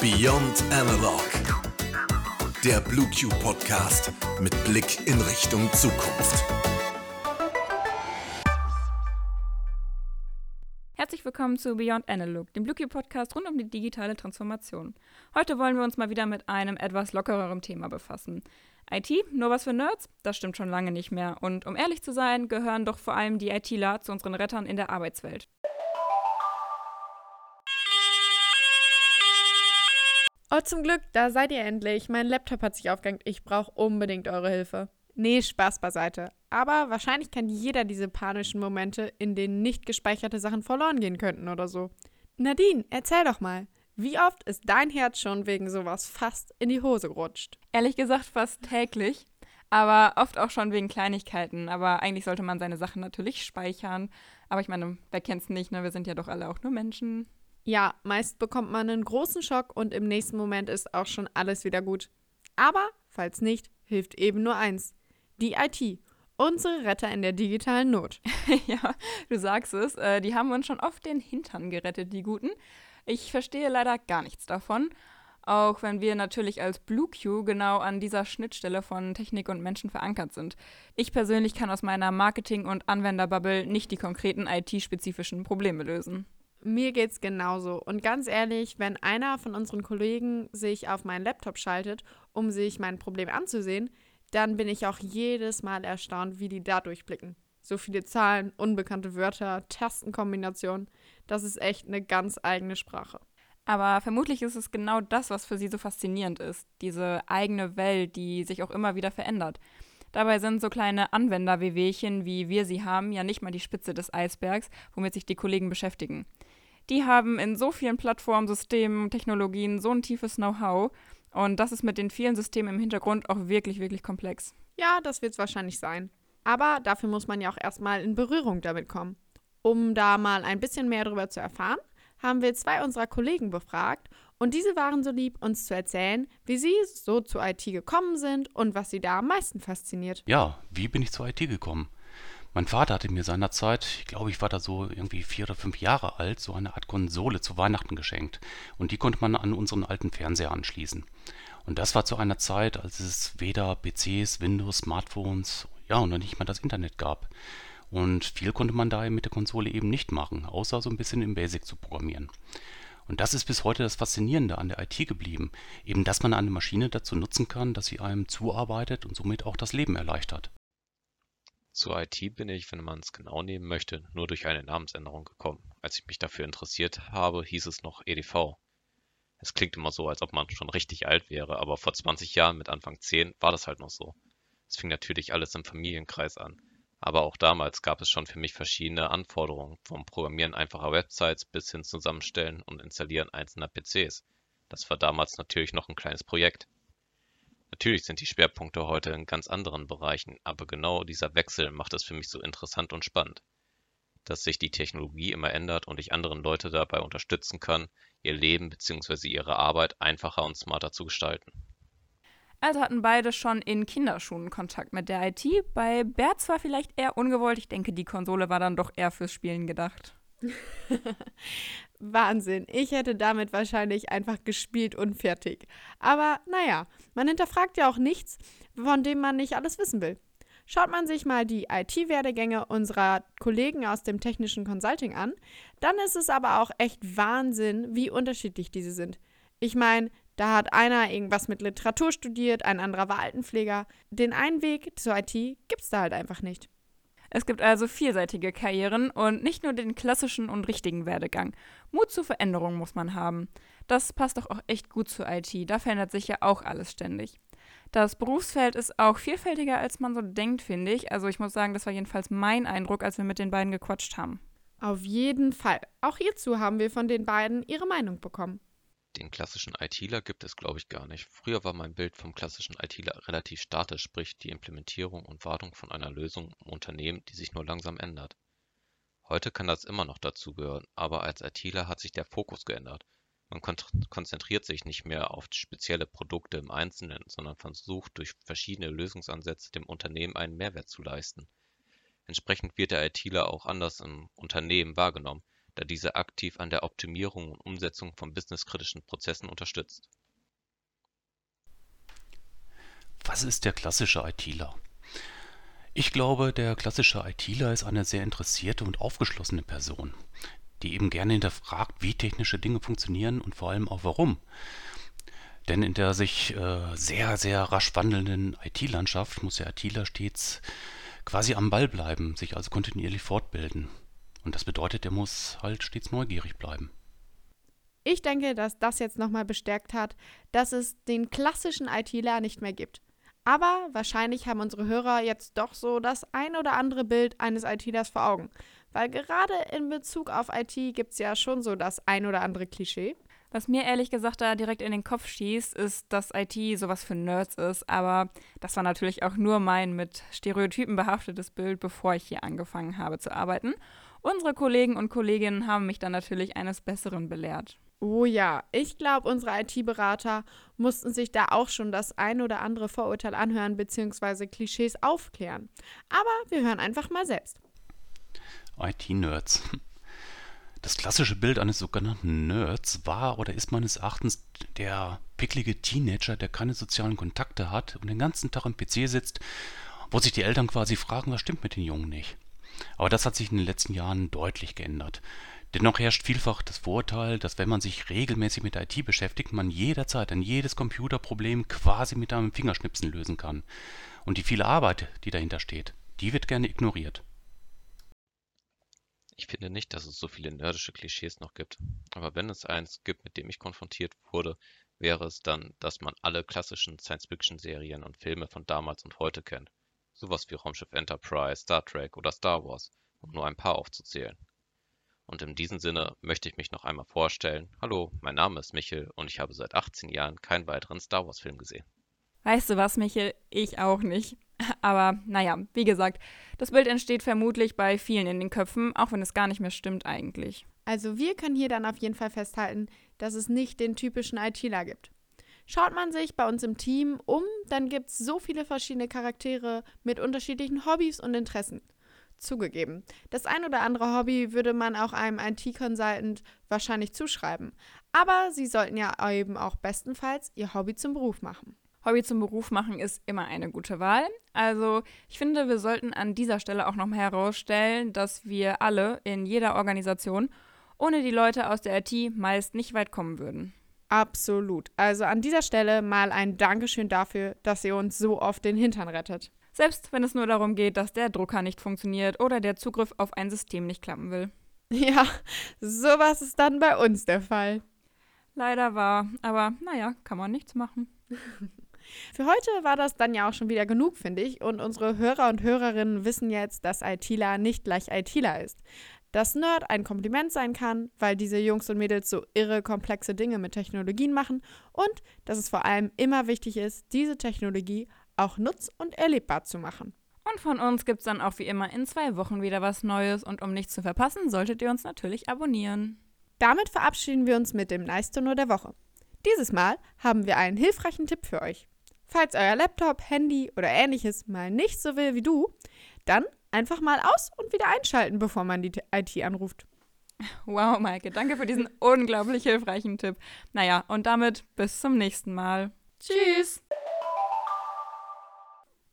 Beyond Analog. Der BlueQ Podcast mit Blick in Richtung Zukunft. Herzlich willkommen zu Beyond Analog, dem BlueQ Podcast rund um die digitale Transformation. Heute wollen wir uns mal wieder mit einem etwas lockereren Thema befassen. IT, nur was für Nerds? Das stimmt schon lange nicht mehr. Und um ehrlich zu sein, gehören doch vor allem die ITler zu unseren Rettern in der Arbeitswelt. Oh, zum Glück, da seid ihr endlich. Mein Laptop hat sich aufgehängt. Ich brauche unbedingt eure Hilfe. Nee, Spaß beiseite. Aber wahrscheinlich kennt jeder diese panischen Momente, in denen nicht gespeicherte Sachen verloren gehen könnten oder so. Nadine, erzähl doch mal. Wie oft ist dein Herz schon wegen sowas fast in die Hose gerutscht? Ehrlich gesagt fast täglich, aber oft auch schon wegen Kleinigkeiten. Aber eigentlich sollte man seine Sachen natürlich speichern. Aber ich meine, wer kennt's nicht, ne? Wir sind ja doch alle auch nur Menschen. Ja, meist bekommt man einen großen Schock und im nächsten Moment ist auch schon alles wieder gut. Aber, falls nicht, hilft eben nur eins. Die IT. Unsere Retter in der digitalen Not. ja, du sagst es. Äh, die haben uns schon oft den Hintern gerettet, die Guten. Ich verstehe leider gar nichts davon. Auch wenn wir natürlich als BlueQ genau an dieser Schnittstelle von Technik und Menschen verankert sind. Ich persönlich kann aus meiner Marketing- und Anwenderbubble nicht die konkreten IT-spezifischen Probleme lösen. Mir geht's genauso. Und ganz ehrlich, wenn einer von unseren Kollegen sich auf meinen Laptop schaltet, um sich mein Problem anzusehen, dann bin ich auch jedes Mal erstaunt, wie die da durchblicken. So viele Zahlen, unbekannte Wörter, Tastenkombinationen. Das ist echt eine ganz eigene Sprache. Aber vermutlich ist es genau das, was für sie so faszinierend ist. Diese eigene Welt, die sich auch immer wieder verändert. Dabei sind so kleine Anwender-WWchen, wie wir sie haben, ja nicht mal die Spitze des Eisbergs, womit sich die Kollegen beschäftigen. Die haben in so vielen Plattformen, Systemen, Technologien so ein tiefes Know-how. Und das ist mit den vielen Systemen im Hintergrund auch wirklich, wirklich komplex. Ja, das wird es wahrscheinlich sein. Aber dafür muss man ja auch erstmal in Berührung damit kommen. Um da mal ein bisschen mehr darüber zu erfahren, haben wir zwei unserer Kollegen befragt und diese waren so lieb, uns zu erzählen, wie sie so zu IT gekommen sind und was sie da am meisten fasziniert. Ja, wie bin ich zur IT gekommen? Mein Vater hatte mir seinerzeit, ich glaube, ich war da so irgendwie vier oder fünf Jahre alt, so eine Art Konsole zu Weihnachten geschenkt. Und die konnte man an unseren alten Fernseher anschließen. Und das war zu einer Zeit, als es weder PCs, Windows, Smartphones, ja, und noch nicht mal das Internet gab. Und viel konnte man daher mit der Konsole eben nicht machen, außer so ein bisschen im Basic zu programmieren. Und das ist bis heute das Faszinierende an der IT geblieben, eben dass man eine Maschine dazu nutzen kann, dass sie einem zuarbeitet und somit auch das Leben erleichtert. Zur IT bin ich, wenn man es genau nehmen möchte, nur durch eine Namensänderung gekommen. Als ich mich dafür interessiert habe, hieß es noch EDV. Es klingt immer so, als ob man schon richtig alt wäre, aber vor 20 Jahren mit Anfang 10 war das halt noch so. Es fing natürlich alles im Familienkreis an. Aber auch damals gab es schon für mich verschiedene Anforderungen, vom Programmieren einfacher Websites bis hin Zusammenstellen und Installieren einzelner PCs. Das war damals natürlich noch ein kleines Projekt. Natürlich sind die Schwerpunkte heute in ganz anderen Bereichen, aber genau dieser Wechsel macht es für mich so interessant und spannend. Dass sich die Technologie immer ändert und ich anderen Leute dabei unterstützen kann, ihr Leben bzw. ihre Arbeit einfacher und smarter zu gestalten. Also hatten beide schon in Kinderschuhen Kontakt mit der IT. Bei Bert zwar vielleicht eher ungewollt, ich denke, die Konsole war dann doch eher fürs Spielen gedacht. Wahnsinn. Ich hätte damit wahrscheinlich einfach gespielt und fertig. Aber naja, man hinterfragt ja auch nichts, von dem man nicht alles wissen will. Schaut man sich mal die IT-Werdegänge unserer Kollegen aus dem technischen Consulting an, dann ist es aber auch echt Wahnsinn, wie unterschiedlich diese sind. Ich meine, da hat einer irgendwas mit Literatur studiert, ein anderer war Altenpfleger. Den einen Weg zur IT gibt es da halt einfach nicht. Es gibt also vielseitige Karrieren und nicht nur den klassischen und richtigen Werdegang. Mut zur Veränderung muss man haben. Das passt doch auch echt gut zur IT. Da verändert sich ja auch alles ständig. Das Berufsfeld ist auch vielfältiger, als man so denkt, finde ich. Also ich muss sagen, das war jedenfalls mein Eindruck, als wir mit den beiden gequatscht haben. Auf jeden Fall. Auch hierzu haben wir von den beiden ihre Meinung bekommen. Den klassischen ITler gibt es, glaube ich, gar nicht. Früher war mein Bild vom klassischen ITler relativ statisch, sprich die Implementierung und Wartung von einer Lösung im Unternehmen, die sich nur langsam ändert. Heute kann das immer noch dazugehören, aber als ITler hat sich der Fokus geändert. Man konzentriert sich nicht mehr auf spezielle Produkte im Einzelnen, sondern versucht durch verschiedene Lösungsansätze dem Unternehmen einen Mehrwert zu leisten. Entsprechend wird der ITler auch anders im Unternehmen wahrgenommen. Da diese aktiv an der Optimierung und Umsetzung von businesskritischen Prozessen unterstützt. Was ist der klassische ITler? Ich glaube, der klassische ITler ist eine sehr interessierte und aufgeschlossene Person, die eben gerne hinterfragt, wie technische Dinge funktionieren und vor allem auch warum. Denn in der sich äh, sehr, sehr rasch wandelnden IT-Landschaft muss der ITler stets quasi am Ball bleiben, sich also kontinuierlich fortbilden. Und das bedeutet, er muss halt stets neugierig bleiben. Ich denke, dass das jetzt nochmal bestärkt hat, dass es den klassischen ITler nicht mehr gibt. Aber wahrscheinlich haben unsere Hörer jetzt doch so das ein oder andere Bild eines ITlers vor Augen. Weil gerade in Bezug auf IT gibt es ja schon so das ein oder andere Klischee. Was mir ehrlich gesagt da direkt in den Kopf schießt, ist, dass IT sowas für Nerds ist. Aber das war natürlich auch nur mein mit Stereotypen behaftetes Bild, bevor ich hier angefangen habe zu arbeiten. Unsere Kollegen und Kolleginnen haben mich dann natürlich eines Besseren belehrt. Oh ja, ich glaube, unsere IT-Berater mussten sich da auch schon das ein oder andere Vorurteil anhören bzw. Klischees aufklären. Aber wir hören einfach mal selbst. IT-Nerds. Das klassische Bild eines sogenannten Nerds war oder ist meines Erachtens der picklige Teenager, der keine sozialen Kontakte hat und den ganzen Tag am PC sitzt, wo sich die Eltern quasi fragen, was stimmt mit den Jungen nicht. Aber das hat sich in den letzten Jahren deutlich geändert. Dennoch herrscht vielfach das Vorurteil, dass wenn man sich regelmäßig mit IT beschäftigt, man jederzeit ein jedes Computerproblem quasi mit einem Fingerschnipsen lösen kann. Und die viele Arbeit, die dahinter steht, die wird gerne ignoriert. Ich finde nicht, dass es so viele nerdische Klischees noch gibt. Aber wenn es eins gibt, mit dem ich konfrontiert wurde, wäre es dann, dass man alle klassischen Science-Fiction-Serien und Filme von damals und heute kennt. Sowas wie Raumschiff Enterprise, Star Trek oder Star Wars, um nur ein paar aufzuzählen. Und in diesem Sinne möchte ich mich noch einmal vorstellen. Hallo, mein Name ist Michel und ich habe seit 18 Jahren keinen weiteren Star Wars-Film gesehen. Weißt du was, Michel? Ich auch nicht. Aber naja, wie gesagt, das Bild entsteht vermutlich bei vielen in den Köpfen, auch wenn es gar nicht mehr stimmt eigentlich. Also wir können hier dann auf jeden Fall festhalten, dass es nicht den typischen ITler gibt. Schaut man sich bei uns im Team um, dann gibt es so viele verschiedene Charaktere mit unterschiedlichen Hobbys und Interessen. Zugegeben, das ein oder andere Hobby würde man auch einem IT-Consultant wahrscheinlich zuschreiben. Aber sie sollten ja eben auch bestenfalls ihr Hobby zum Beruf machen. Hobby zum Beruf machen ist immer eine gute Wahl. Also ich finde, wir sollten an dieser Stelle auch nochmal herausstellen, dass wir alle in jeder Organisation ohne die Leute aus der IT meist nicht weit kommen würden. Absolut. Also an dieser Stelle mal ein Dankeschön dafür, dass ihr uns so oft den Hintern rettet. Selbst wenn es nur darum geht, dass der Drucker nicht funktioniert oder der Zugriff auf ein System nicht klappen will. Ja, sowas ist dann bei uns der Fall. Leider war, aber naja, kann man nichts machen. Für heute war das dann ja auch schon wieder genug, finde ich. Und unsere Hörer und Hörerinnen wissen jetzt, dass ITler nicht gleich ITler ist. Dass Nerd ein Kompliment sein kann, weil diese Jungs und Mädels so irre komplexe Dinge mit Technologien machen und dass es vor allem immer wichtig ist, diese Technologie auch nutz- und erlebbar zu machen. Und von uns gibt es dann auch wie immer in zwei Wochen wieder was Neues und um nichts zu verpassen, solltet ihr uns natürlich abonnieren. Damit verabschieden wir uns mit dem Nice to Know der Woche. Dieses Mal haben wir einen hilfreichen Tipp für euch. Falls euer Laptop, Handy oder ähnliches mal nicht so will wie du, dann einfach mal aus und wieder einschalten, bevor man die IT anruft. Wow, Maike, danke für diesen unglaublich hilfreichen Tipp. Naja, und damit bis zum nächsten Mal. Tschüss!